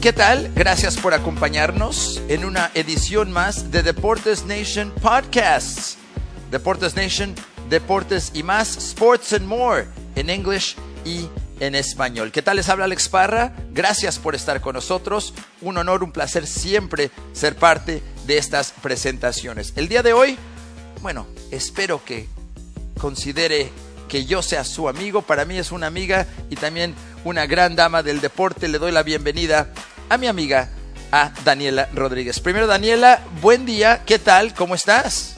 ¿qué tal? Gracias por acompañarnos en una edición más de Deportes Nation Podcasts. Deportes Nation, Deportes y más, Sports and More, en English y en español. ¿Qué tal les habla Alex Parra? Gracias por estar con nosotros. Un honor, un placer siempre ser parte de estas presentaciones. El día de hoy, bueno, espero que considere que yo sea su amigo. Para mí es una amiga y también una gran dama del deporte. Le doy la bienvenida a mi amiga, a Daniela Rodríguez. Primero, Daniela, buen día. ¿Qué tal? ¿Cómo estás?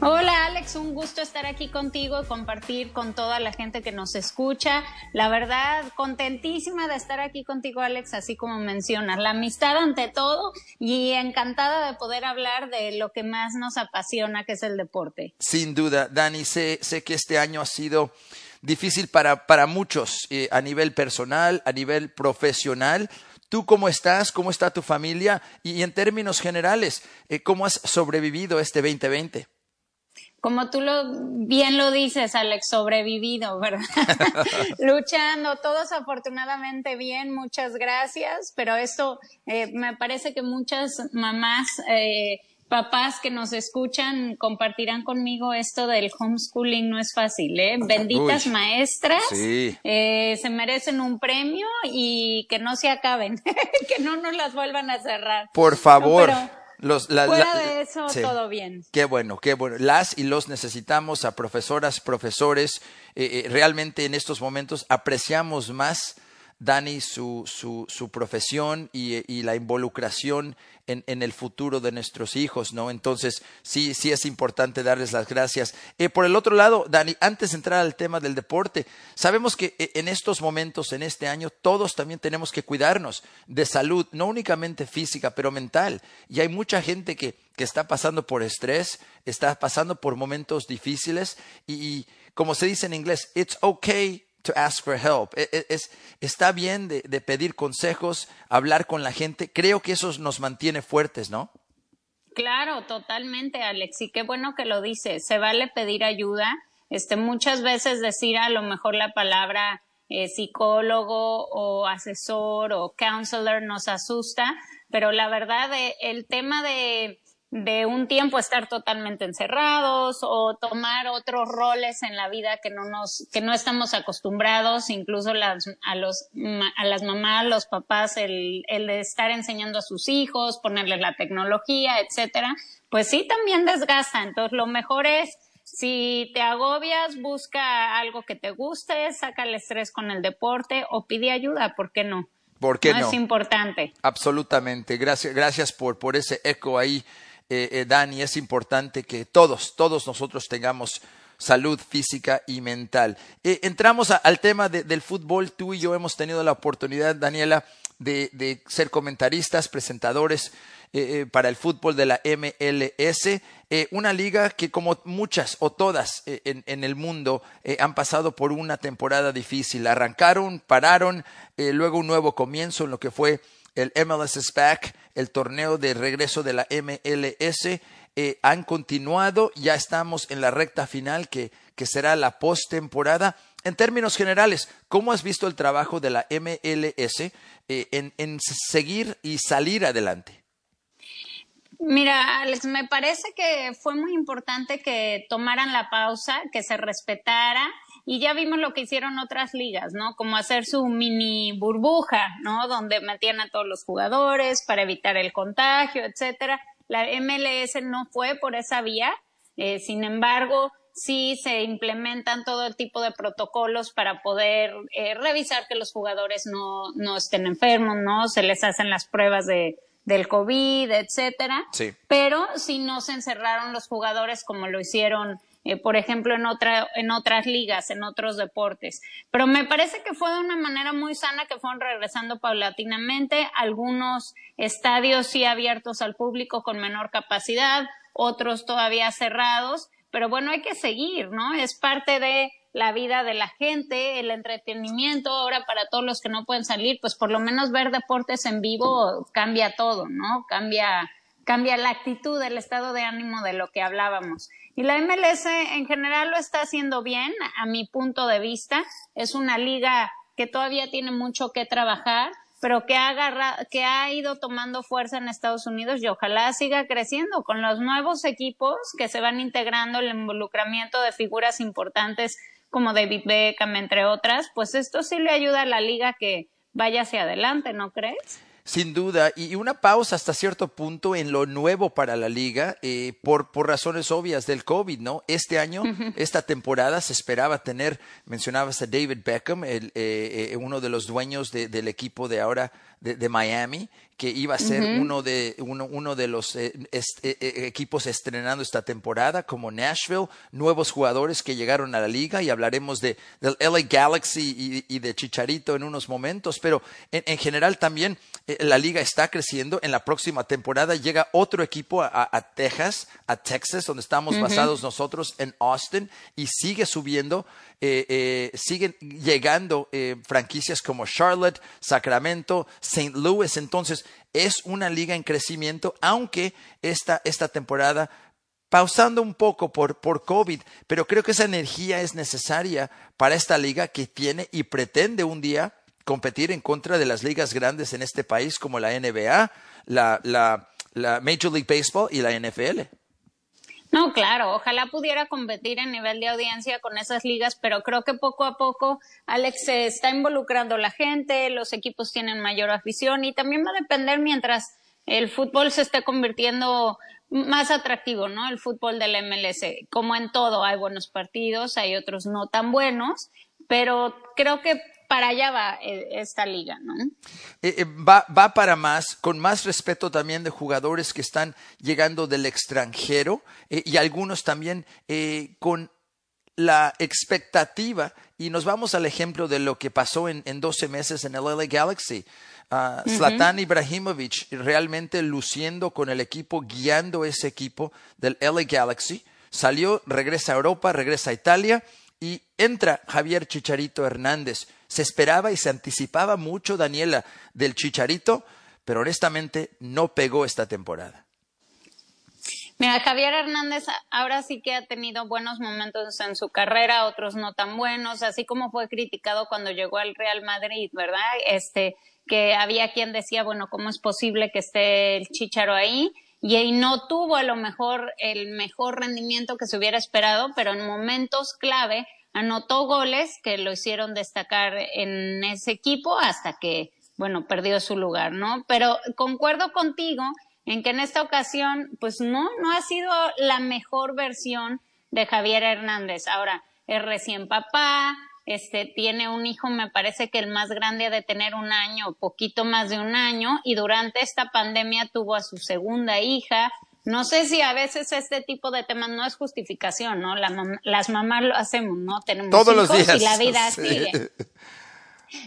Hola Alex, un gusto estar aquí contigo y compartir con toda la gente que nos escucha. La verdad, contentísima de estar aquí contigo Alex, así como mencionas, la amistad ante todo y encantada de poder hablar de lo que más nos apasiona, que es el deporte. Sin duda, Dani, sé, sé que este año ha sido difícil para, para muchos eh, a nivel personal, a nivel profesional. ¿Tú cómo estás? ¿Cómo está tu familia? Y en términos generales, eh, ¿cómo has sobrevivido este 2020? como tú lo bien lo dices, Alex, sobrevivido, ¿verdad? Luchando, todos afortunadamente bien, muchas gracias, pero esto eh, me parece que muchas mamás, eh, papás que nos escuchan compartirán conmigo esto del homeschooling no es fácil, ¿eh? Benditas maestras, eh, se merecen un premio y que no se acaben, que no nos las vuelvan a cerrar. Por favor. Los, Fuera de eso, todo bien. Qué bueno, qué bueno. Las y los necesitamos a profesoras, profesores. Eh, eh, realmente en estos momentos apreciamos más Dani, su, su, su profesión y, y, la involucración en, el futuro de nuestros hijos, ¿no? Entonces, sí, sí es importante darles las gracias. Eh, por el otro lado, Dani, antes de entrar al tema del deporte, sabemos que eh, en estos momentos, en este año, todos también tenemos que cuidarnos de salud, no únicamente física, pero mental. Y hay mucha gente que, que está pasando por estrés, está pasando por momentos difíciles y, y como se dice en inglés, it's okay to ask for help. E, e, es, está bien de, de, pedir consejos, hablar con la gente. Creo que eso nos mantiene fuertes, ¿no? Claro, totalmente, Alex. Y qué bueno que lo dices. Se vale pedir ayuda. Este, muchas veces decir a lo mejor la palabra eh, psicólogo o asesor o counselor nos asusta, pero la verdad, eh, el tema de de un tiempo estar totalmente encerrados o tomar otros roles en la vida que no nos que no estamos acostumbrados incluso las, a los a las mamás los papás el, el de estar enseñando a sus hijos ponerles la tecnología etcétera pues sí también desgasta entonces lo mejor es si te agobias busca algo que te guste saca el estrés con el deporte o pide ayuda por qué no ¿Por qué no? Es importante. Absolutamente. Gracias, gracias por, por ese eco ahí eh, eh, Dani, es importante que todos, todos nosotros tengamos salud física y mental. Eh, entramos al tema de, del fútbol. Tú y yo hemos tenido la oportunidad, Daniela, de, ser comentaristas, presentadores para el fútbol de la MLS, una liga que como muchas o todas en, en, el mundo han pasado por una temporada difícil. Arrancaron, pararon, luego un nuevo comienzo en lo que fue el MLS is back, el torneo de regreso de la MLS, eh, han continuado, ya estamos en la recta final que, que será la postemporada. En términos generales, ¿cómo has visto el trabajo de la MLS eh, en, en seguir y salir adelante? Mira, Alex, me parece que fue muy importante que tomaran la pausa, que se respetara y ya vimos lo que hicieron otras ligas, ¿no? Como hacer su mini burbuja, ¿no? Donde metían a todos los jugadores para evitar el contagio, etcétera. La MLS no fue por esa vía, eh, sin embargo, sí se implementan todo el tipo de protocolos para poder eh, revisar que los jugadores no, no estén enfermos, ¿no? Se les hacen las pruebas de, del COVID, etcétera. Sí. Pero sí no se encerraron los jugadores como lo hicieron eh, por ejemplo, en, otra, en otras ligas, en otros deportes. Pero me parece que fue de una manera muy sana que fueron regresando paulatinamente. Algunos estadios sí abiertos al público con menor capacidad, otros todavía cerrados. Pero bueno, hay que seguir, ¿no? Es parte de la vida de la gente, el entretenimiento. Ahora, para todos los que no pueden salir, pues por lo menos ver deportes en vivo cambia todo, ¿no? Cambia cambia la actitud, el estado de ánimo de lo que hablábamos. Y la MLS en general lo está haciendo bien, a mi punto de vista. Es una liga que todavía tiene mucho que trabajar. pero que ha, que ha ido tomando fuerza en Estados Unidos y ojalá siga creciendo con los nuevos equipos que se van integrando, el involucramiento de figuras importantes como David Beckham, entre otras, pues esto sí le ayuda a la liga que vaya hacia adelante, ¿no crees? Sin duda, y una pausa hasta cierto punto en lo nuevo para la liga, eh, por, por razones obvias del COVID, ¿no? Este año, esta temporada, se esperaba tener, mencionabas a David Beckham, el, eh, eh, uno de los dueños de, del equipo de ahora de, Miami, que iba a ser uno, de, uno, uno de los eh, eh, eh, equipos estrenando esta temporada, como Nashville, nuevos jugadores que llegaron a la liga y hablaremos de, del LA Galaxy y, de Chicharito en unos momentos, pero en, general también la liga está creciendo. En la próxima temporada llega otro equipo a, Texas, a Texas, donde estamos basados nosotros en Austin y sigue subiendo eh, eh, siguen llegando eh, franquicias como Charlotte, Sacramento, St. Louis. Entonces, es una liga en crecimiento, aunque esta, esta temporada pausando un poco por, por COVID, pero creo que esa energía es necesaria para esta liga que tiene y pretende un día competir en contra de las ligas grandes en este país como la NBA, la, la, la Major League Baseball y la NFL. No, claro, ojalá pudiera competir en nivel de audiencia con esas ligas, pero creo que poco a poco, Alex, se está involucrando la gente, los equipos tienen mayor afición y también va a depender mientras el fútbol se esté convirtiendo más atractivo, ¿no? El fútbol del MLS. Como en todo, hay buenos partidos, hay otros no tan buenos, pero creo que para allá va eh, esta liga, ¿no? Eh, eh, va, va para más, con más respeto también de jugadores que están llegando del extranjero y algunos también con la expectativa, y nos vamos al ejemplo de lo que pasó en, en 12 meses en el LA Galaxy. Uh, Zlatan Ibrahimovic realmente luciendo con el equipo, guiando ese equipo del LA Galaxy. Salió, regresa a Europa, regresa a Italia y entra Javier Chicharito Hernández. Se esperaba y se anticipaba mucho, Daniela, del Chicharito, pero honestamente no pegó esta temporada. Mira, Javier Hernández ahora sí que ha tenido buenos momentos en su carrera, otros no tan buenos, así como fue criticado cuando llegó al Real Madrid, ¿verdad? Este, que había quien decía, bueno, ¿cómo es posible que esté el Chicharo ahí? Y, y no tuvo a lo mejor el mejor rendimiento que se hubiera esperado, pero en momentos clave anotó goles que lo hicieron destacar en ese equipo hasta que, bueno, perdió su lugar, ¿no? Pero concuerdo contigo en que en esta ocasión, pues no, no ha sido la mejor versión de Javier Hernández. Ahora, es recién papá, este, tiene un hijo, me parece que el más grande ha de tener un año, poquito más de un año, y durante esta pandemia tuvo a su segunda hija, no sé si a veces este tipo de temas no es justificación, ¿no? las mamás lo hacemos, ¿no? Tenemos Todos los días. y la vida sigue.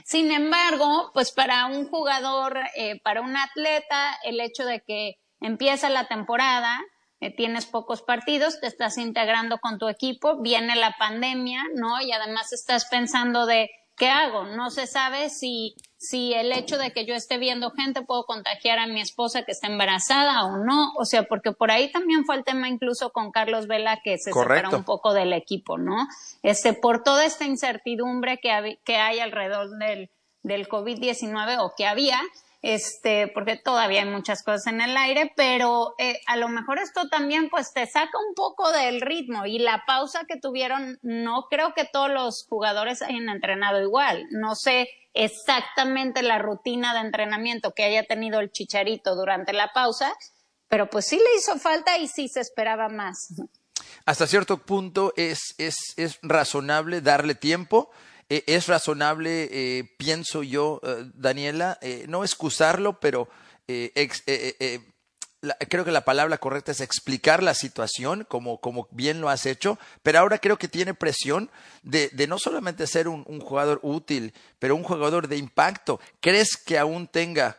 Sin embargo, pues para un jugador, eh, para un atleta, el hecho de que empieza la temporada, eh, tienes pocos partidos, te estás integrando con tu equipo, viene la pandemia, ¿no? Y además estás pensando de, ¿qué hago? No se sabe si si el hecho de que yo esté viendo gente puedo contagiar a mi esposa que está embarazada o no, o sea, porque por ahí también fue el tema incluso con Carlos Vela que se separó un poco del equipo, ¿no? Este, por toda esta incertidumbre que, que hay alrededor del, del COVID-19 o que había, este, porque todavía hay muchas cosas en el aire, pero eh, a lo mejor esto también pues te saca un poco del ritmo y la pausa que tuvieron, no creo que todos los jugadores hayan entrenado igual, no sé exactamente la rutina de entrenamiento que haya tenido el chicharito durante la pausa, pero pues sí le hizo falta y sí se esperaba más. Hasta cierto punto es, es, es razonable darle tiempo es razonable, eh, pienso yo, eh, Daniela, no excusarlo, pero creo que la palabra correcta es explicar la situación, como, como, bien lo has hecho, pero ahora creo que tiene presión de, de no solamente ser un, jugador útil, pero un jugador de impacto. ¿Crees que aún tenga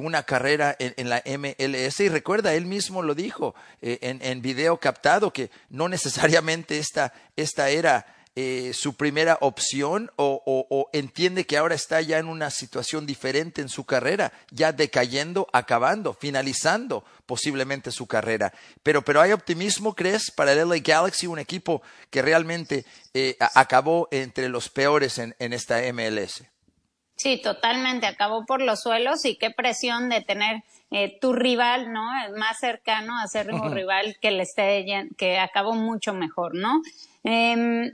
una carrera en, en, la MLS? Y recuerda, él mismo lo dijo en, en video captado, que no necesariamente esta, esta era eh, su primera opción o, entiende que ahora está ya en una situación diferente en su carrera, ya decayendo, acabando, finalizando posiblemente su carrera. Pero, pero hay optimismo, ¿crees, para el LA Galaxy, un equipo que realmente eh, acabó entre los peores en, esta MLS? Sí, totalmente, acabó por los suelos y qué presión de tener eh, tu rival, ¿no? Más cercano a ser un rival que le esté, que acabó mucho mejor, ¿no? Eh,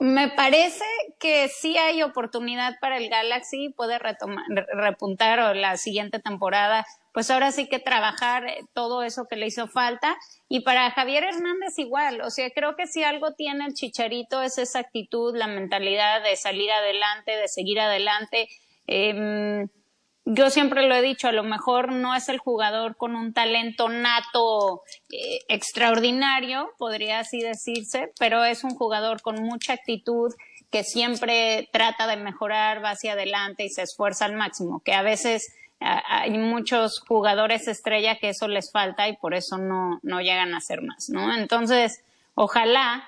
me parece que sí hay oportunidad para el Galaxy, puede retomar, repuntar o la siguiente temporada, pues ahora sí que trabajar eh, todo eso que le hizo falta. Y para Javier Hernández igual, o sea, creo que si algo tiene el chicharito es esa actitud, la mentalidad de salir adelante, de seguir adelante. Eh, yo siempre lo he dicho, a lo mejor no es el jugador con un talento nato eh, extraordinario, podría así decirse, pero es un jugador con mucha actitud que siempre trata de mejorar, va hacia adelante y se esfuerza al máximo, que a veces hay muchos jugadores estrella que eso les falta y por eso no, no llegan a ser más, ¿no? Entonces, ojalá,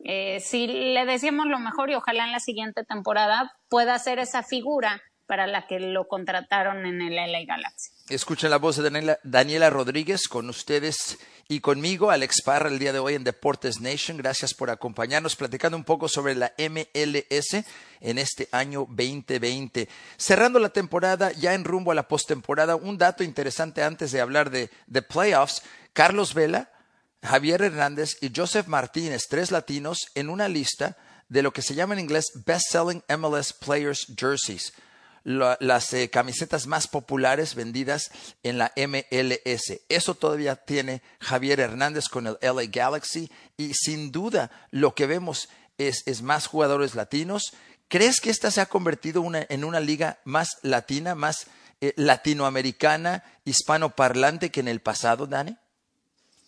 eh, si le decíamos lo mejor y ojalá en la siguiente temporada pueda ser esa figura para la que lo contrataron en el LA Galaxy. Escuchen la voz de Daniela, Rodríguez con ustedes y conmigo, Alex Parra, el día de hoy en Deportes Nation. Gracias por acompañarnos, platicando un poco sobre la MLS en este año 2020. Cerrando la temporada, ya en rumbo a la postemporada, un dato interesante antes de hablar de, de playoffs. Carlos Vela, Javier Hernández y Joseph Martínez, tres latinos, en una lista de lo que se llama en inglés Best Selling MLS Players Jerseys las eh, camisetas más populares vendidas en la MLS. Eso todavía tiene Javier Hernández con el LA Galaxy y sin duda lo que vemos es, más jugadores latinos. ¿Crees que esta se ha convertido en una liga más latina, más eh, latinoamericana, hispanoparlante que en el pasado, Dani?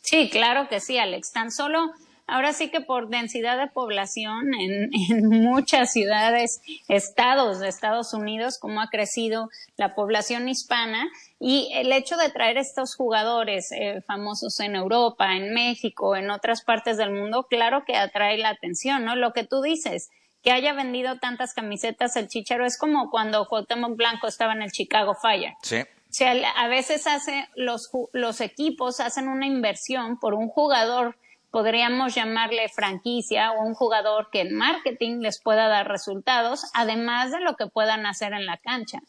Sí, claro que sí, Alex. Tan solo ahora sí que por densidad de población en, muchas ciudades, estados de Estados Unidos, cómo ha crecido la población hispana y el hecho de traer estos jugadores eh, famosos en Europa, en México, en otras partes del mundo, claro que atrae la atención, ¿no? Lo que tú dices, que haya vendido tantas camisetas el Chicharo es como cuando Cuauhtémoc Blanco estaba en el Chicago Fire. Sí. O sea, a veces hace los, los equipos hacen una inversión por un jugador podríamos llamarle franquicia o un jugador que en marketing les pueda dar resultados, además de lo que puedan hacer en la cancha.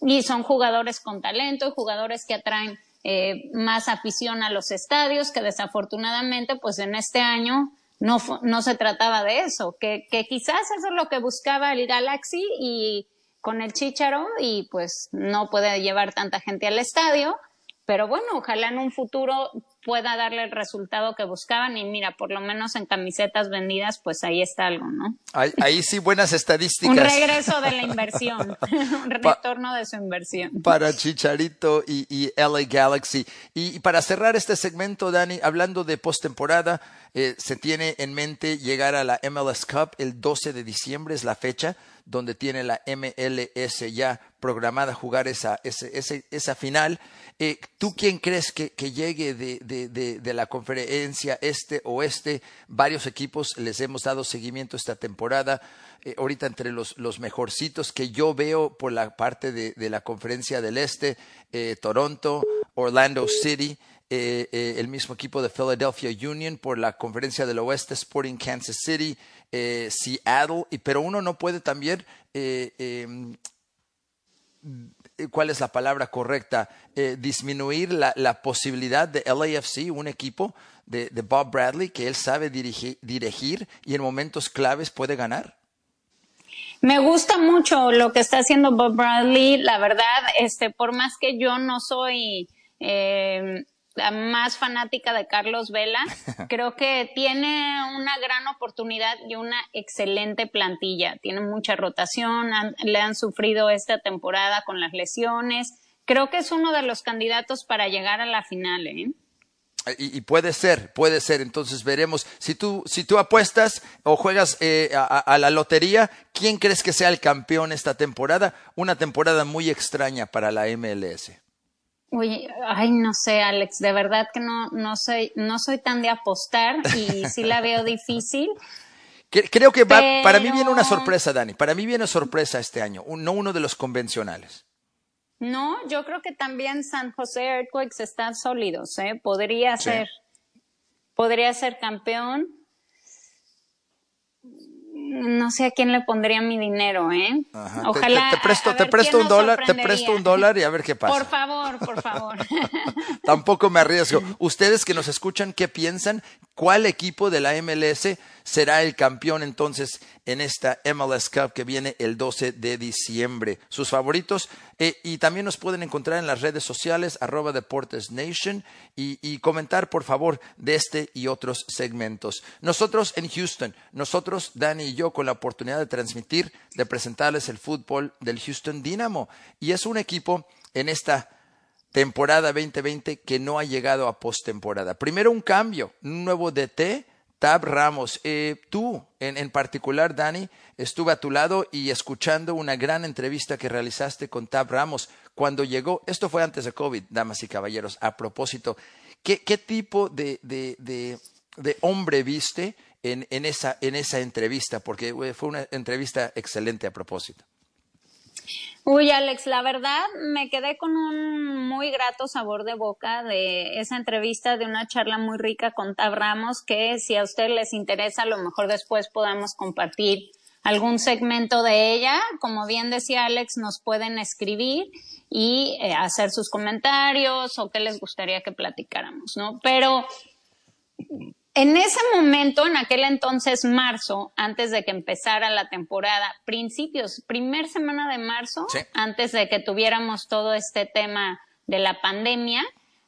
Y son jugadores con talento y jugadores que atraen eh, más afición a los estadios, que desafortunadamente, pues en este año no, no se trataba de eso, que, que quizás eso es lo que buscaba el Galaxy y con el Chicharo y pues no puede llevar tanta gente al estadio, pero bueno, ojalá en un futuro pueda darle el resultado que buscaban y mira, por lo menos en camisetas vendidas, pues ahí está algo, ¿no? Ahí, sí buenas estadísticas. un regreso de la inversión, un retorno de su inversión. Para Chicharito y, y LA Galaxy. Y, para cerrar este segmento, Dani, hablando de postemporada, eh, se tiene en mente llegar a la MLS Cup el 12 de diciembre, es la fecha donde tiene la MLS ya programada jugar esa, esa final. Eh, ¿Tú quién crees que, llegue de, la conferencia este-oeste? Varios equipos les hemos dado seguimiento esta temporada. Eh, ahorita entre los, mejorcitos que yo veo por la parte de, la conferencia del este, eh, Toronto, Orlando City, el mismo equipo de Philadelphia Union por la conferencia del oeste, Sporting Kansas City, Seattle, pero uno no puede también em, eh, ¿cuál es la palabra correcta? Eh, disminuir la, la, posibilidad de LAFC, un equipo de, de Bob Bradley que él sabe dirigir, dirigir, y en momentos claves puede ganar. Me gusta mucho lo que está haciendo Bob Bradley, la verdad, este, por más que yo no soy eh, la más fanática de Carlos Vela. Creo que tiene una gran oportunidad y una excelente plantilla. Tiene mucha rotación, le han sufrido esta temporada con las lesiones. Creo que es uno de los candidatos para llegar a la final. ¿eh? Y, puede ser, puede ser. Entonces veremos. Si tú, si tú apuestas o juegas eh, a, la lotería, ¿quién crees que sea el campeón esta temporada? Una temporada muy extraña para la MLS. Uy, ay, no sé, Alex, de verdad que no, no soy, no soy tan de apostar y sí la veo difícil. Creo que para mí viene una sorpresa, Dani. Para mí viene sorpresa este año, no uno de los convencionales. No, yo creo que también San José Earthquakes están sólidos, ¿eh? Podría ser, podría ser campeón. No sé a quién le pondría mi dinero, ¿eh? Ojalá. Te, presto, te presto un dólar, te presto un dólar y a ver qué pasa. Por favor, por favor. Tampoco me arriesgo. Ustedes que nos escuchan, ¿qué piensan? ¿Cuál equipo de la MLS será el campeón entonces en esta MLS Cup que viene el 12 de diciembre. Sus favoritos eh, y también nos pueden encontrar en las redes sociales arroba Deportes Nation y, y, comentar por favor de este y otros segmentos. Nosotros en Houston, nosotros Dani y yo con la oportunidad de transmitir, de presentarles el fútbol del Houston Dynamo y es un equipo en esta temporada 2020 que no ha llegado a postemporada. Primero un cambio, un nuevo DT Tab Ramos, eh, tú en, particular, Dani, estuve a tu lado y escuchando una gran entrevista que realizaste con Tab Ramos cuando llegó, esto fue antes de COVID, damas y caballeros, a propósito, ¿qué, tipo de, hombre viste en, esa, en esa entrevista? Porque fue una entrevista excelente a propósito. Uy, Alex, la verdad me quedé con un muy grato sabor de boca de esa entrevista, de una charla muy rica con Tab Ramos, que si a ustedes les interesa, a lo mejor después podamos compartir algún segmento de ella. Como bien decía Alex, nos pueden escribir y eh, hacer sus comentarios o qué les gustaría que platicáramos, ¿no? Pero en ese momento, en aquel entonces marzo, antes de que empezara la temporada, principios, primer semana de marzo, antes de que tuviéramos todo este tema de la pandemia,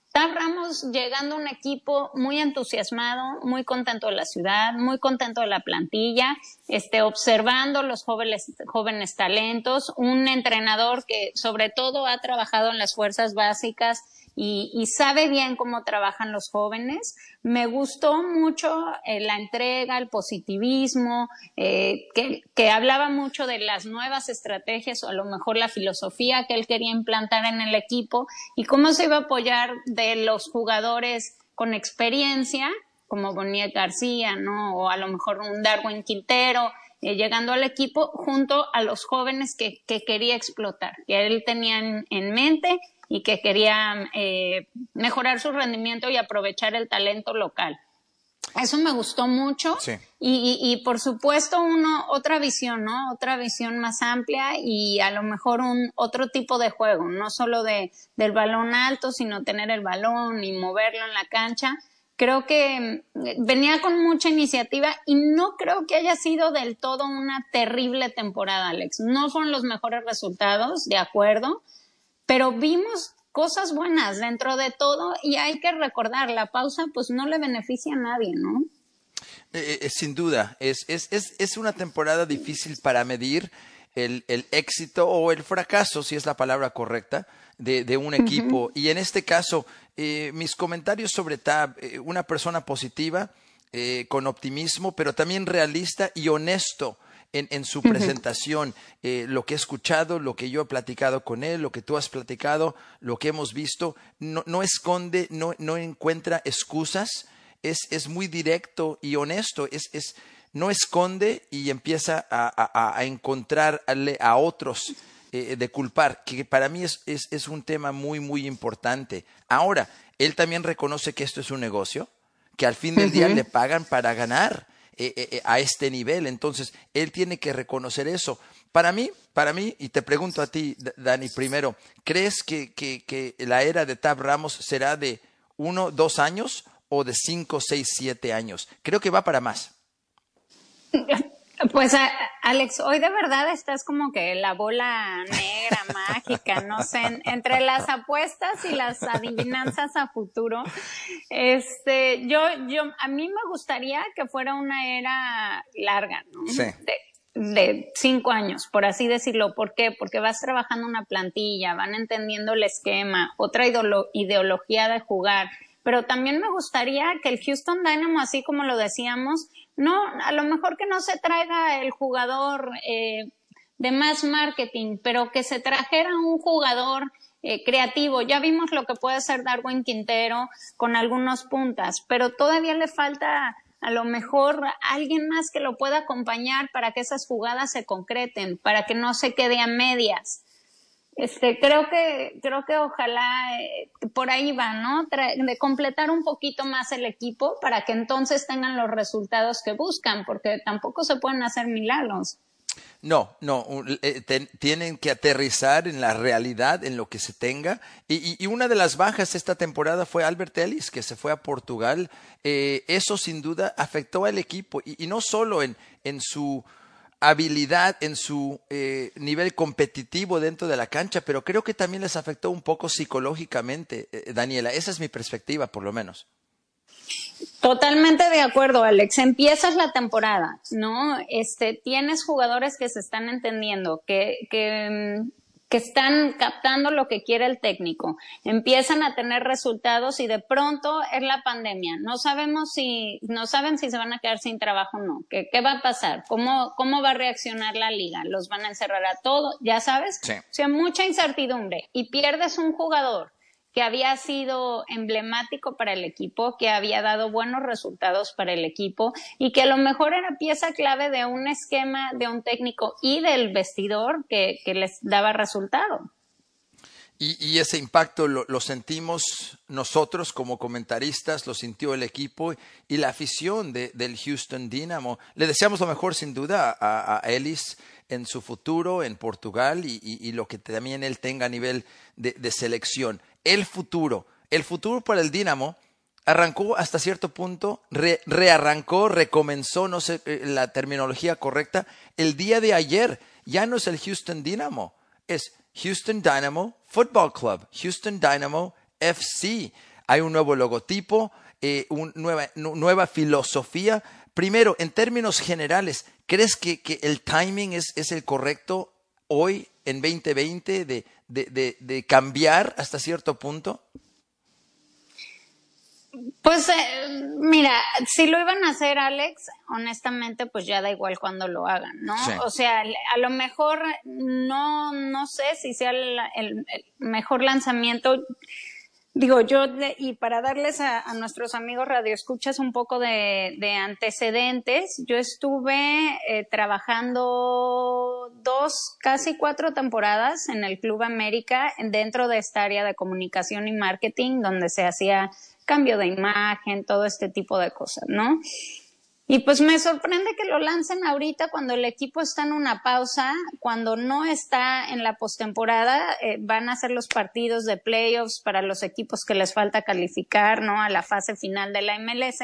estábamos llegando a un equipo muy entusiasmado, muy contento de la ciudad, muy contento de la plantilla, este, observando los jóvenes, jóvenes talentos, un entrenador que sobre todo ha trabajado en las fuerzas básicas y, sabe bien cómo trabajan los jóvenes. Me gustó mucho eh, la entrega, el positivismo, eh, que, hablaba mucho de las nuevas estrategias o a lo mejor la filosofía que él quería implantar en el equipo y cómo se iba a apoyar de los jugadores con experiencia, como Bonilla García, ¿no? O a lo mejor un Darwin Quintero, eh, llegando al equipo junto a los jóvenes que quería explotar, que él tenía en mente y que querían eh, mejorar su rendimiento y aprovechar el talento local. Eso me gustó mucho y, y, por supuesto uno, otra visión, ¿no? Otra visión más amplia y a lo mejor un otro tipo de juego, no solo de, del balón alto, sino tener el balón y moverlo en la cancha. Creo que mm, venía con mucha iniciativa y no creo que haya sido del todo una terrible temporada, Alex. No fueron los mejores resultados, de acuerdo, pero vimos cosas buenas dentro de todo y hay que recordar, la pausa pues no le beneficia a nadie, ¿no? Eh, eh, sin duda, es, es, es, es, una temporada difícil para medir el, el, éxito o el fracaso, si es la palabra correcta, de, de un equipo. Y en este caso, eh, mis comentarios sobre Tab, una persona positiva, con optimismo, pero también realista y honesto en, su presentación, eh, lo que he escuchado, lo que yo he platicado con él, lo que tú has platicado, lo que hemos visto, no, no esconde, no, no encuentra excusas, es, es muy directo y honesto, es, es, no esconde y empieza a, a, encontrarle a otros eh, de culpar, que para mí es, es, es un tema muy, muy importante. Ahora, él también reconoce que esto es un negocio, que al fin del día le pagan para ganar eh, eh, eh, a este nivel. Entonces, él tiene que reconocer eso. Para mí, para mí, y te pregunto a ti, Dani, primero, ¿crees que, que, que la era de Tab Ramos será de uno, dos años o de cinco, seis, siete años? Creo que va para más. Pues Alex, hoy de verdad estás como que la bola negra mágica, no sé, entre las apuestas y las adivinanzas a futuro. Este, yo, yo, a mí me gustaría que fuera una era larga, ¿no? Sí. De, de cinco años, por así decirlo. ¿Por qué? Porque vas trabajando una plantilla, van entendiendo el esquema, otra ideología de jugar. Pero también me gustaría que el Houston Dynamo, así como lo decíamos, no, a lo mejor que no se traiga el jugador eh, de más marketing, pero que se trajera un jugador eh, creativo. Ya vimos lo que puede hacer Darwin Quintero con algunos puntas, pero todavía le falta a lo mejor alguien más que lo pueda acompañar para que esas jugadas se concreten, para que no se quede a medias. Este, creo que, creo que ojalá eh, por ahí va, ¿no? de completar un poquito más el equipo para que entonces tengan los resultados que buscan, porque tampoco se pueden hacer milagros. No, no, eh, tienen que aterrizar en la realidad, en lo que se tenga. Y, una de las bajas esta temporada fue Albert Ellis, que se fue a Portugal. Eh, eso sin duda afectó al equipo, y, no solo en, en su habilidad, en su eh, nivel competitivo dentro de la cancha, pero creo que también les afectó un poco psicológicamente, eh, Daniela. Esa es mi perspectiva, por lo menos. Totalmente de acuerdo, Alex. Empiezas la temporada, ¿no? Este, tienes jugadores que se están entendiendo, que, que mm, que están captando lo que quiere el técnico, empiezan a tener resultados y de pronto es la pandemia. No sabemos si, no saben si se van a quedar sin trabajo o no. ¿Qué, qué va a pasar? ¿Cómo, ¿Cómo va a reaccionar la liga? ¿Los van a encerrar a todos? ¿Ya sabes? O sea, mucha incertidumbre y pierdes un jugador que había sido emblemático para el equipo, que había dado buenos resultados para el equipo y que a lo mejor era pieza clave de un esquema de un técnico y del vestidor que, les daba resultado. Y, ese impacto lo, sentimos nosotros como comentaristas, lo sintió el equipo y la afición del Houston Dynamo. Le deseamos lo mejor sin duda a, Ellis en su futuro en Portugal y, lo que también él tenga a nivel de selección el futuro. El futuro para el Dinamo arrancó hasta cierto punto, rearrancó, recomenzó, no sé eh, la terminología correcta, el día de ayer. Ya no es el Houston Dynamo, es Houston Dynamo Football Club, Houston Dynamo FC. Hay un nuevo logotipo, eh, una nueva, filosofía. Primero, en términos generales, ¿crees que, que el timing es, es el correcto hoy en 2020 de, de, de, cambiar hasta cierto punto? Pues eh, mira, si lo iban a hacer Alex, honestamente, pues ya da igual cuando lo hagan, ¿no? O sea, a lo mejor no, no sé si sea el mejor lanzamiento. Digo, yo, y para darles a, nuestros amigos radioescuchas un poco de, antecedentes, yo estuve eh, trabajando dos, casi cuatro temporadas en el Club América dentro de esta área de comunicación y marketing, donde se hacía cambio de imagen, todo este tipo de cosas, ¿no? Y pues me sorprende que lo lancen ahorita cuando el equipo está en una pausa, cuando no está en la postemporada, eh, van a ser los partidos de playoffs para los equipos que les falta calificar, ¿no? A la fase final de la MLS.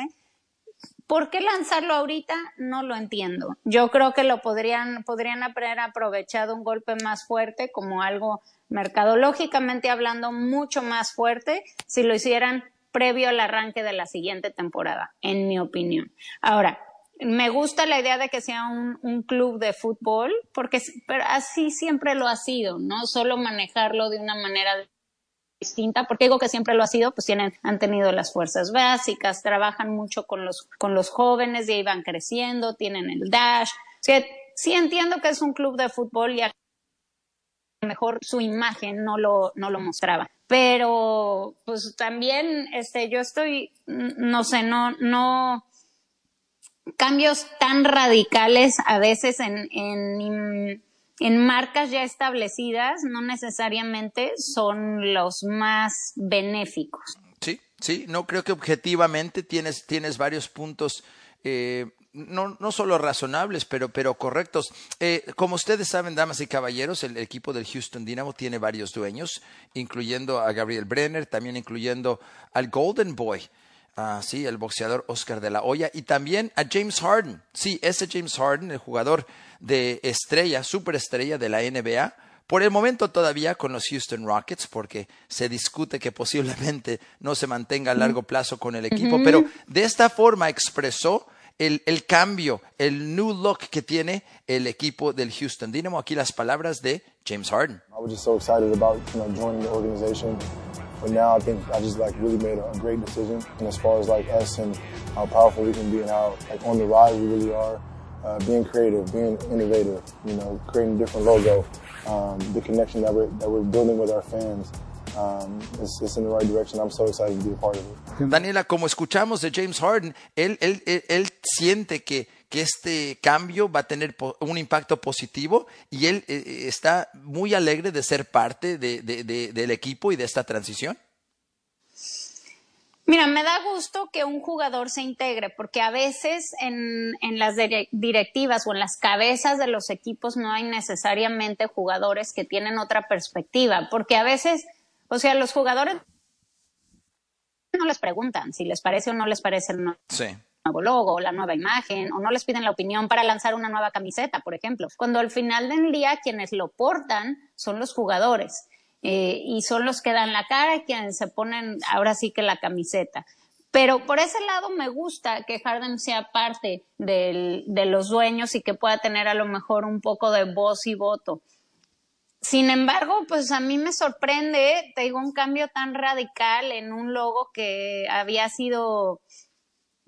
¿Por qué lanzarlo ahorita? No lo entiendo. Yo creo que lo podrían, podrían haber aprovechado un golpe más fuerte como algo mercadológicamente hablando mucho más fuerte si lo hicieran previo al arranque de la siguiente temporada, en mi opinión. Ahora, me gusta la idea de que sea un, club de fútbol, porque así siempre lo ha sido, ¿no? Solo manejarlo de una manera distinta, porque digo que siempre lo ha sido, pues tienen, han tenido las fuerzas básicas, trabajan mucho con los, con los jóvenes y ahí van creciendo, tienen el dash. sí entiendo que es un club de fútbol y a lo mejor su imagen no lo, no lo mostraba pero pues también este yo estoy no sé no no cambios tan radicales a veces en, en, en marcas ya establecidas no necesariamente son los más benéficos. Sí sí no creo que objetivamente tienes tienes varios puntos eh, no, no solo razonables, pero, pero correctos. Eh, como ustedes saben, damas y caballeros, el equipo del Houston Dynamo tiene varios dueños, incluyendo a Gabriel Brenner, también incluyendo al Golden Boy, ah, sí, el boxeador Oscar de la Hoya, y también a James Harden. Sí, ese James Harden, el jugador de estrella, superestrella de la NBA, por el momento todavía con los Houston Rockets, porque se discute que posiblemente no se mantenga a largo plazo con el equipo, pero de esta forma expresó el, el, cambio, el new look que tiene el equipo del Houston Dynamo. Aquí las palabras de James Harden. I was just so excited about you know, joining the organization. But now I think I just like really made a, great decision. And as far as like us and how powerful we can be and how like on the rise we really are, uh, being creative, being innovative, you know, creating a different logo, um, the connection that we're, that we're building with our fans. Um, Daniela, como escuchamos de James Harden, él, él, él, siente que, que este cambio va a tener un impacto positivo y él eh, eh, está muy alegre de ser parte del equipo y de esta transición. Mira, me da gusto que un jugador se integre, porque a veces en, las directivas o en las cabezas de los equipos no hay necesariamente jugadores que tienen otra perspectiva, porque a veces, o sea, los jugadores no les preguntan si les parece o no les parece el nuevo logo, la nueva imagen, o no les piden la opinión para lanzar una nueva camiseta, por ejemplo. Cuando al final del día quienes lo portan son los jugadores. Eh, y son los que dan la cara quienes se ponen ahora sí que la camiseta. Pero por ese lado me gusta que Harden sea parte de los dueños y que pueda tener a lo mejor un poco de voz y voto. Sin embargo, pues a mí me sorprende, te digo, un cambio tan radical en un logo que había sido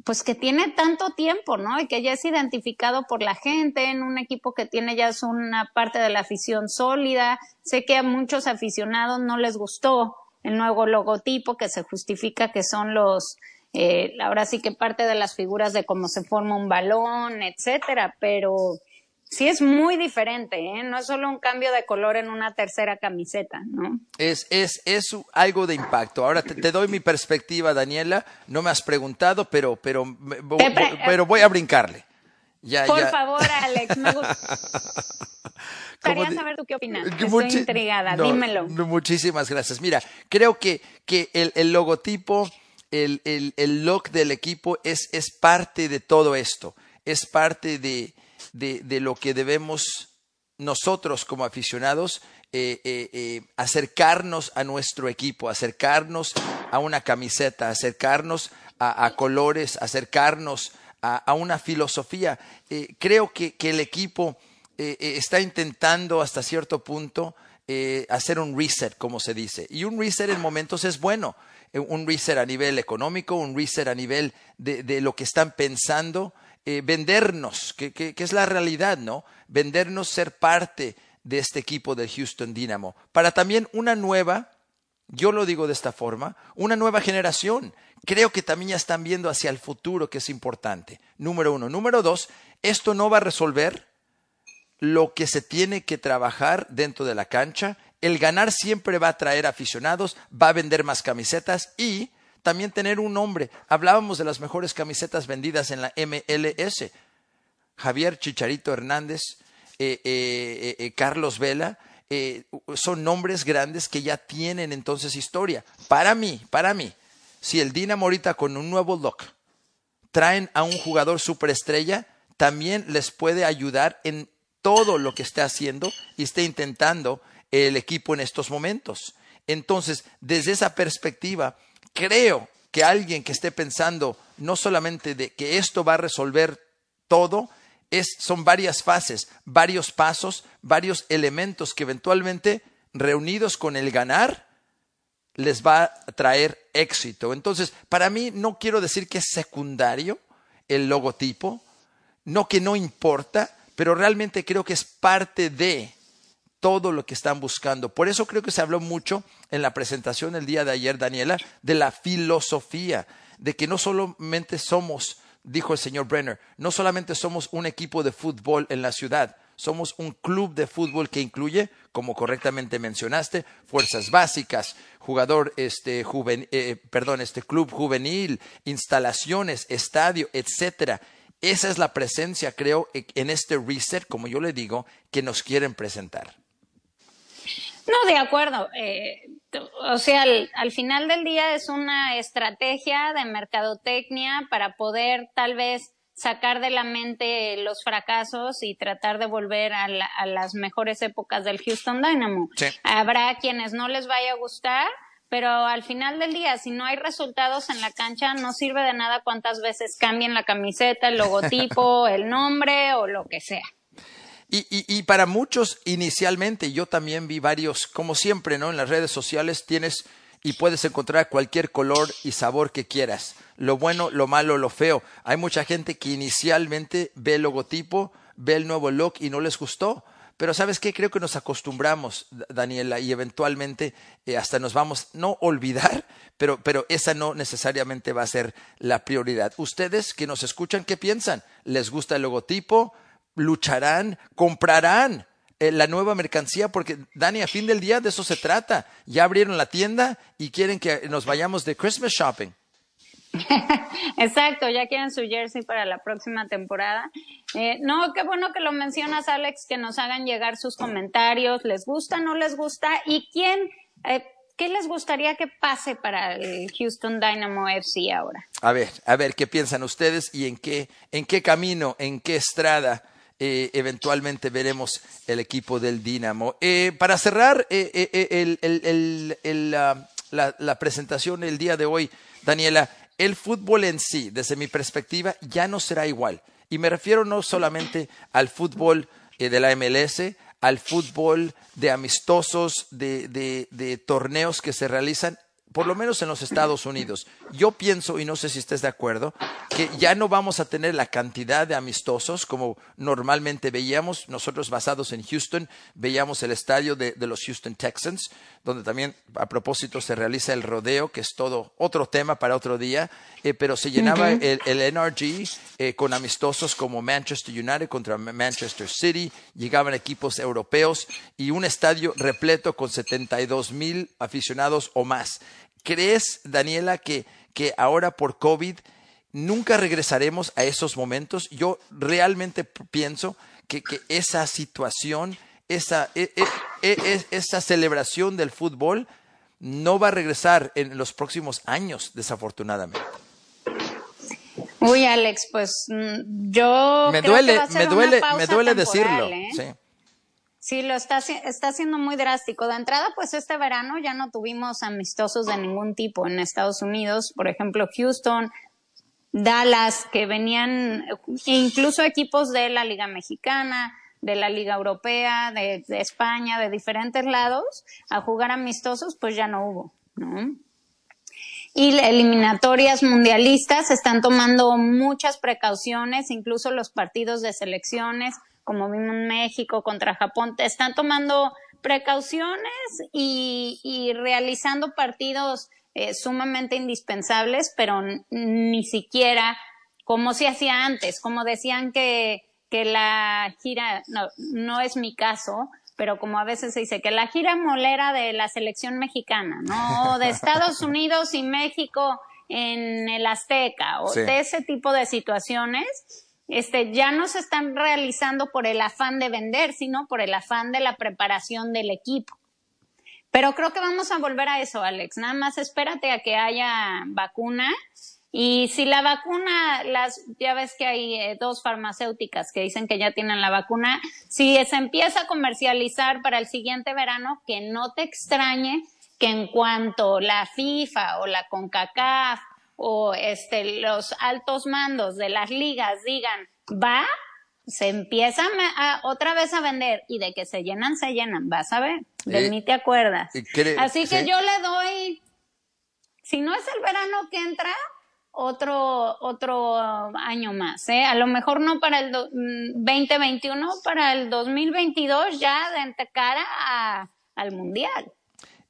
pues que tiene tanto tiempo, ¿no? Y que ya es identificado por la gente en un equipo que tiene ya una parte de la afición sólida. Sé que a muchos aficionados no les gustó el nuevo logotipo que se justifica que son los, eh, ahora sí que parte de las figuras de cómo se forma un balón, etcétera, pero sí es muy diferente, ¿eh? no es solo un cambio de color en una tercera camiseta, ¿no? Es, es, es algo de impacto. Ahora te, doy mi perspectiva, Daniela. No me has preguntado, pero, pero, pero voy a brincarle. Ya, Por favor, Alex, me gustaría saber tú qué opinas. Estoy intrigada, dímelo. Muchísimas gracias. Mira, creo que, que el, el logotipo, el, el, el look del equipo es, es parte de todo esto. Es parte de, de, lo que debemos nosotros como aficionados eh, eh, eh, acercarnos a nuestro equipo, acercarnos a una camiseta, acercarnos a, colores, acercarnos a, una filosofía. creo que, el equipo está intentando hasta cierto punto hacer un reset, como se dice. Y un reset en momentos es bueno. Un reset a nivel económico, un reset a nivel de lo que están pensando eh, vendernos, que, que, es la realidad, ¿no? Vendernos ser parte de este equipo del Houston Dynamo, para también una nueva, yo lo digo de esta forma, una nueva generación. Creo que también ya están viendo hacia el futuro, que es importante. Número uno. Número dos, esto no va a resolver lo que se tiene que trabajar dentro de la cancha. El ganar siempre va a traer aficionados, va a vender más camisetas y también tener un nombre. Hablábamos de las mejores camisetas vendidas en la MLS. Javier Chicharito Hernández, eh, eh, eh, Carlos Vela, son nombres grandes que ya tienen entonces historia. Para mí, para mí, si el Dinamo ahorita con un nuevo look traen a un jugador superestrella, también les puede ayudar en todo lo que esté haciendo y esté intentando el equipo en estos momentos. Entonces, desde esa perspectiva, creo que alguien que esté pensando no solamente de que esto va a resolver todo, es, son varias fases, varios pasos, varios elementos que eventualmente, reunidos con el ganar, les va a traer éxito. Entonces, para mí no quiero decir que es secundario el logotipo, no que no importa, pero realmente creo que es parte de todo lo que están buscando. Por eso creo que se habló mucho en la presentación el día de ayer, Daniela, de la filosofía, de que no solamente somos, dijo el señor Brenner, no solamente somos un equipo de fútbol en la ciudad, somos un club de fútbol que incluye, como correctamente mencionaste, fuerzas básicas, jugador, este, eh, perdón, este club juvenil, instalaciones, estadio, etcétera. Esa es la presencia, creo, en este reset, como yo le digo, que nos quieren presentar. No, de acuerdo. Eh, o sea, al, final del día es una estrategia de mercadotecnia para poder tal vez sacar de la mente los fracasos y tratar de volver a, las mejores épocas del Houston Dynamo. Habrá quienes no les vaya a gustar, pero al final del día, si no hay resultados en la cancha, no sirve de nada cuántas veces cambien la camiseta, el logotipo, el nombre o lo que sea. Y, y, para muchos, inicialmente, yo también vi varios, como siempre, ¿no? En las redes sociales tienes y puedes encontrar cualquier color y sabor que quieras. Lo bueno, lo malo, lo feo. Hay mucha gente que inicialmente ve el logotipo, ve el nuevo look y no les gustó. pero ¿sabes qué? Creo que nos acostumbramos, Daniela, y eventualmente eh, hasta nos vamos, no olvidar, pero, pero esa no necesariamente va a ser la prioridad. Ustedes que nos escuchan, ¿qué piensan? ¿Les gusta el logotipo? ¿Lucharán? ¿Comprarán? Eh, la nueva mercancía, porque Dani, a fin del día de eso se trata. Ya abrieron la tienda y quieren que nos vayamos de Christmas shopping. Exacto, ya quieren su jersey para la próxima temporada. Eh, no, qué bueno que lo mencionas, Alex, que nos hagan llegar sus comentarios. ¿Les gusta, no les gusta? ¿Y quién, eh, qué les gustaría que pase para el Houston Dynamo FC ahora? A ver, a ver, ¿qué piensan ustedes y en qué, en qué camino, en qué estrada eh, eventualmente veremos el equipo del Dinamo. Eh, para cerrar eh, la, la, presentación el día de hoy, Daniela, el fútbol en sí, desde mi perspectiva, ya no será igual. Y me refiero no solamente al fútbol de la MLS, al fútbol de amistosos, de, de torneos que se realizan por lo menos en los Estados Unidos. Yo pienso, y no sé si estés de acuerdo, que ya no vamos a tener la cantidad de amistosos como normalmente veíamos. Nosotros basados en Houston, veíamos el estadio de, los Houston Texans, donde también a propósito se realiza el rodeo, que es todo otro tema para otro día, eh, pero se llenaba el, NRG eh, con amistosos como Manchester United contra Manchester City, llegaban equipos europeos y un estadio repleto con 72 mil aficionados o más. ¿Crees, Daniela, que, que ahora por COVID nunca regresaremos a esos momentos? Yo realmente pienso que, que esa situación, esa, e, e, e, esa celebración del fútbol no va a regresar en los próximos años, desafortunadamente. Uy, Alex, pues mm, yo me duele, me duele, me duele decirlo. ¿eh? Sí. Sí, lo está, está haciendo muy drástico. De entrada, pues este verano ya no tuvimos amistosos de ningún tipo en Estados Unidos. Por ejemplo, Houston, Dallas, que venían incluso equipos de la Liga Mexicana, de la Liga Europea, de, España, de diferentes lados, a jugar amistosos, pues ya no hubo, ¿no? Y eliminatorias mundialistas están tomando muchas precauciones, incluso los partidos de selecciones como vimos en México contra Japón, están tomando precauciones y, realizando partidos eh, sumamente indispensables, pero ni siquiera como se hacía antes, como decían que, que la gira, no, no es mi caso, pero como a veces se dice que la gira molera de la selección mexicana, ¿no? De Estados Unidos y México en el Azteca, o de ese tipo de situaciones, este, ya no se están realizando por el afán de vender, sino por el afán de la preparación del equipo. Pero creo que vamos a volver a eso, Alex. Nada más espérate a que haya vacuna. Y si la vacuna, las, ya ves que hay eh, dos farmacéuticas que dicen que ya tienen la vacuna, si se empieza a comercializar para el siguiente verano, que no te extrañe que en cuanto la FIFA o la CONCACAF o este, los altos mandos de las ligas digan, va, se empieza otra vez a vender y de que se llenan, se llenan, vas a ver, de mí te acuerdas. Así que yo le doy, si no es el verano que entra, otro, otro año más, ¿eh? A lo mejor no para el 2021, mm, para el 2022 ya de cara al Mundial.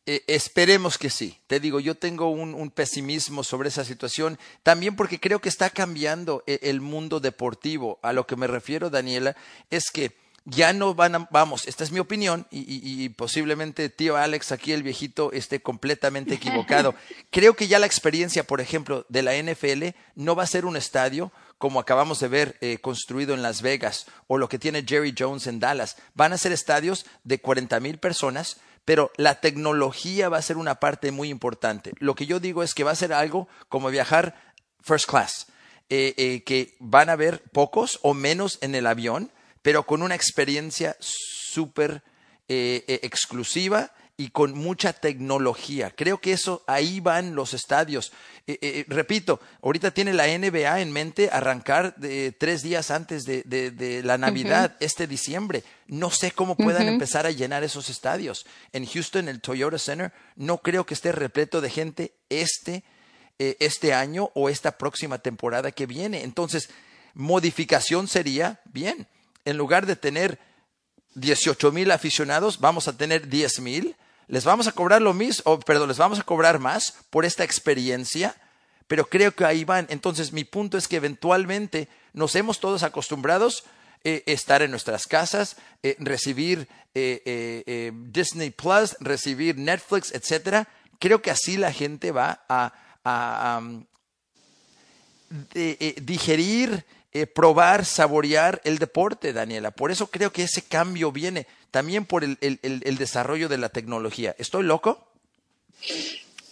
Eh, esperemos que sí. Te digo, yo tengo un, pesimismo sobre esa situación, también porque creo que está cambiando e, el, mundo deportivo. A lo que me refiero, Daniela, es que ya no van a, vamos, esta es mi opinión y, y, posiblemente tío Alex aquí el viejito esté completamente equivocado. Creo que ya la experiencia, por ejemplo, de la NFL no va a ser un estadio como acabamos de ver eh, construido en Las Vegas o lo que tiene Jerry Jones en Dallas. Van a ser estadios de 40 mil personas pero la tecnología va a ser una parte muy importante. Lo que yo digo es que va a ser algo como viajar first class, eh, eh, que van a haber pocos o menos en el avión, pero con una experiencia súper eh, exclusiva y con mucha tecnología. Creo que eso ahí van los estadios. Eh, eh, repito, ahorita tiene la NBA en mente arrancar de, tres días antes de, de, la Navidad, este diciembre. No sé cómo puedan empezar a llenar esos estadios. En Houston, el Toyota Center, no creo que esté repleto de gente este, eh, este año o esta próxima temporada que viene. Entonces, modificación sería, bien, en lugar de tener 18 mil aficionados, vamos a tener 10 mil, les vamos a cobrar lo mismo, perdón, les vamos a cobrar más por esta experiencia, pero creo que ahí van. Entonces, mi punto es que eventualmente nos hemos todos acostumbrados eh, estar en nuestras casas, eh, recibir eh, Disney Plus, recibir Netflix, etcétera. Creo que así la gente va a, digerir, probar, saborear el deporte, Daniela. Por eso creo que ese cambio viene también por el, desarrollo de la tecnología. ¿Estoy loco?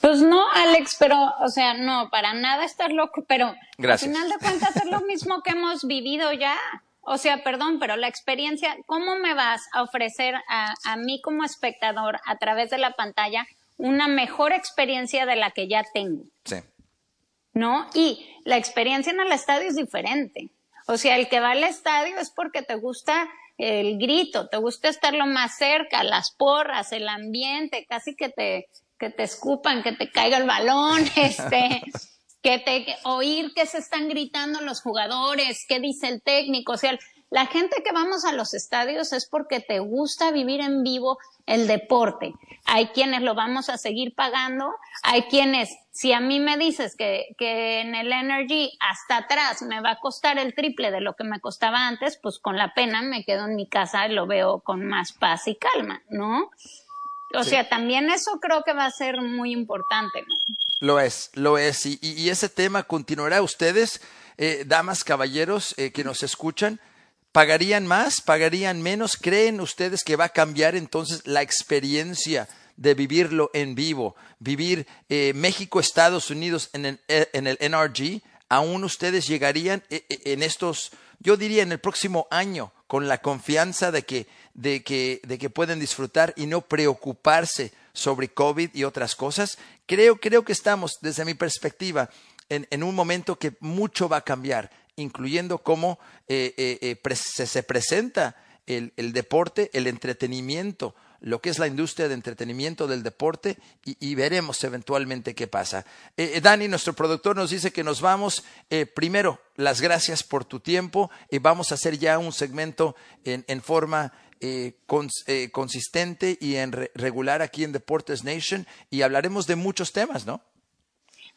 Pues no, Alex, pero, o sea, no, para nada estás loco, pero Gracias. al final de cuentas es lo mismo que hemos vivido ya. O sea, perdón, pero la experiencia, ¿cómo me vas a ofrecer a, a mí como espectador a través de la pantalla una mejor experiencia de la que ya tengo? Sí. ¿No? Y la experiencia en el estadio es diferente. O sea, el que va al estadio es porque te gusta el grito, te gusta estarlo más cerca, las porras, el ambiente, casi que te, que te escupan, que te caiga el balón, este, que te oír que se están gritando los jugadores, qué dice el técnico, o sea, la gente que vamos a los estadios es porque te gusta vivir en vivo el deporte. Hay quienes lo vamos a seguir pagando, hay quienes, si a mí me dices que, que en el Energy hasta atrás me va a costar el triple de lo que me costaba antes, pues con la pena me quedo en mi casa y lo veo con más paz y calma, ¿no? O sea, también eso creo que va a ser muy importante. Lo es, lo es. Y, y, ese tema continuará. Ustedes, eh, damas, caballeros eh, que nos escuchan, ¿pagarían más? ¿Pagarían menos? ¿Creen ustedes que va a cambiar entonces la experiencia de vivirlo en vivo? Vivir eh, México, Estados Unidos en el, en el NRG. ¿Aún ustedes llegarían en estos, yo diría en el próximo año, con la confianza de que de que, de que pueden disfrutar y no preocuparse sobre COVID y otras cosas, creo, creo que estamos, desde mi perspectiva, en, en un momento que mucho va a cambiar, incluyendo cómo eh, eh, eh se, se, presenta el, el, deporte, el entretenimiento, lo que es la industria de entretenimiento del deporte y, veremos eventualmente qué pasa. Eh, Dani, nuestro productor, nos dice que nos vamos. Primero, las gracias por tu tiempo y vamos a hacer ya un segmento en, en forma cons, consistente y en re regular aquí en Deportes Nation y hablaremos de muchos temas, ¿no?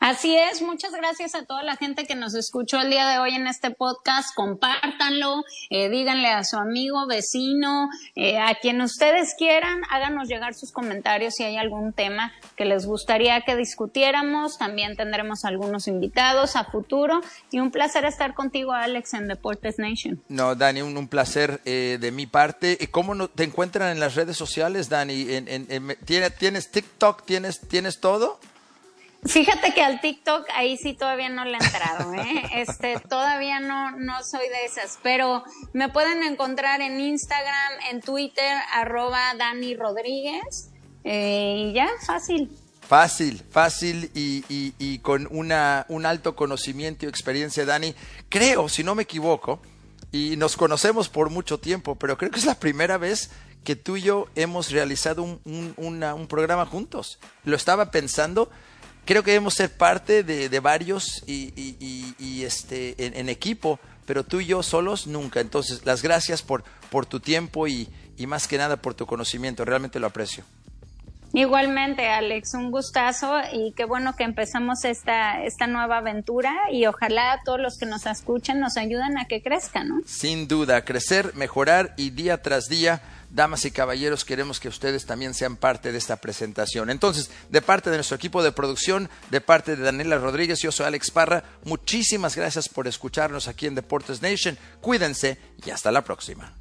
Así es, muchas gracias a toda la gente que nos escuchó el día de hoy en este podcast. Compártanlo, eh, díganle a su amigo, vecino, eh, a quien ustedes quieran, háganos llegar sus comentarios si hay algún tema que les gustaría que discutiéramos. También tendremos algunos invitados a futuro y un placer estar contigo, Alex, en Deportes Nation. No, Dani, un, placer eh, de mi parte. ¿Cómo no, te encuentran en las redes sociales, Dani? ¿En, en, en, ¿tienes, ¿Tienes TikTok? ¿Tienes, ¿Tienes todo? Fíjate que al TikTok ahí sí todavía no le he entrado, ¿eh? Este, todavía no, no soy de esas, pero me pueden encontrar en Instagram, en Twitter, arroba Dani Rodríguez, eh, y ya, fácil. Fácil, fácil y, y, y con una, un alto conocimiento y experiencia, Dani. Creo, si no me equivoco, y nos conocemos por mucho tiempo, pero creo que es la primera vez que tú y yo hemos realizado un, un, una, un programa juntos. Lo estaba pensando creo que debemos ser parte de, de varios y, y, y, y este, en, en, equipo, pero tú y yo solos nunca. Entonces, las gracias por, por tu tiempo y, y más que nada por tu conocimiento. Realmente lo aprecio. Igualmente, Alex, un gustazo y qué bueno que empezamos esta, esta nueva aventura y ojalá todos los que nos escuchen nos ayuden a que crezcan, ¿no? Sin duda, crecer, mejorar y día tras día damas y caballeros, queremos que ustedes también sean parte de esta presentación. Entonces, de parte de nuestro equipo de producción, de parte de Daniela Rodríguez, yo soy Alex Parra, muchísimas gracias por escucharnos aquí en Deportes Nation. Cuídense y hasta la próxima.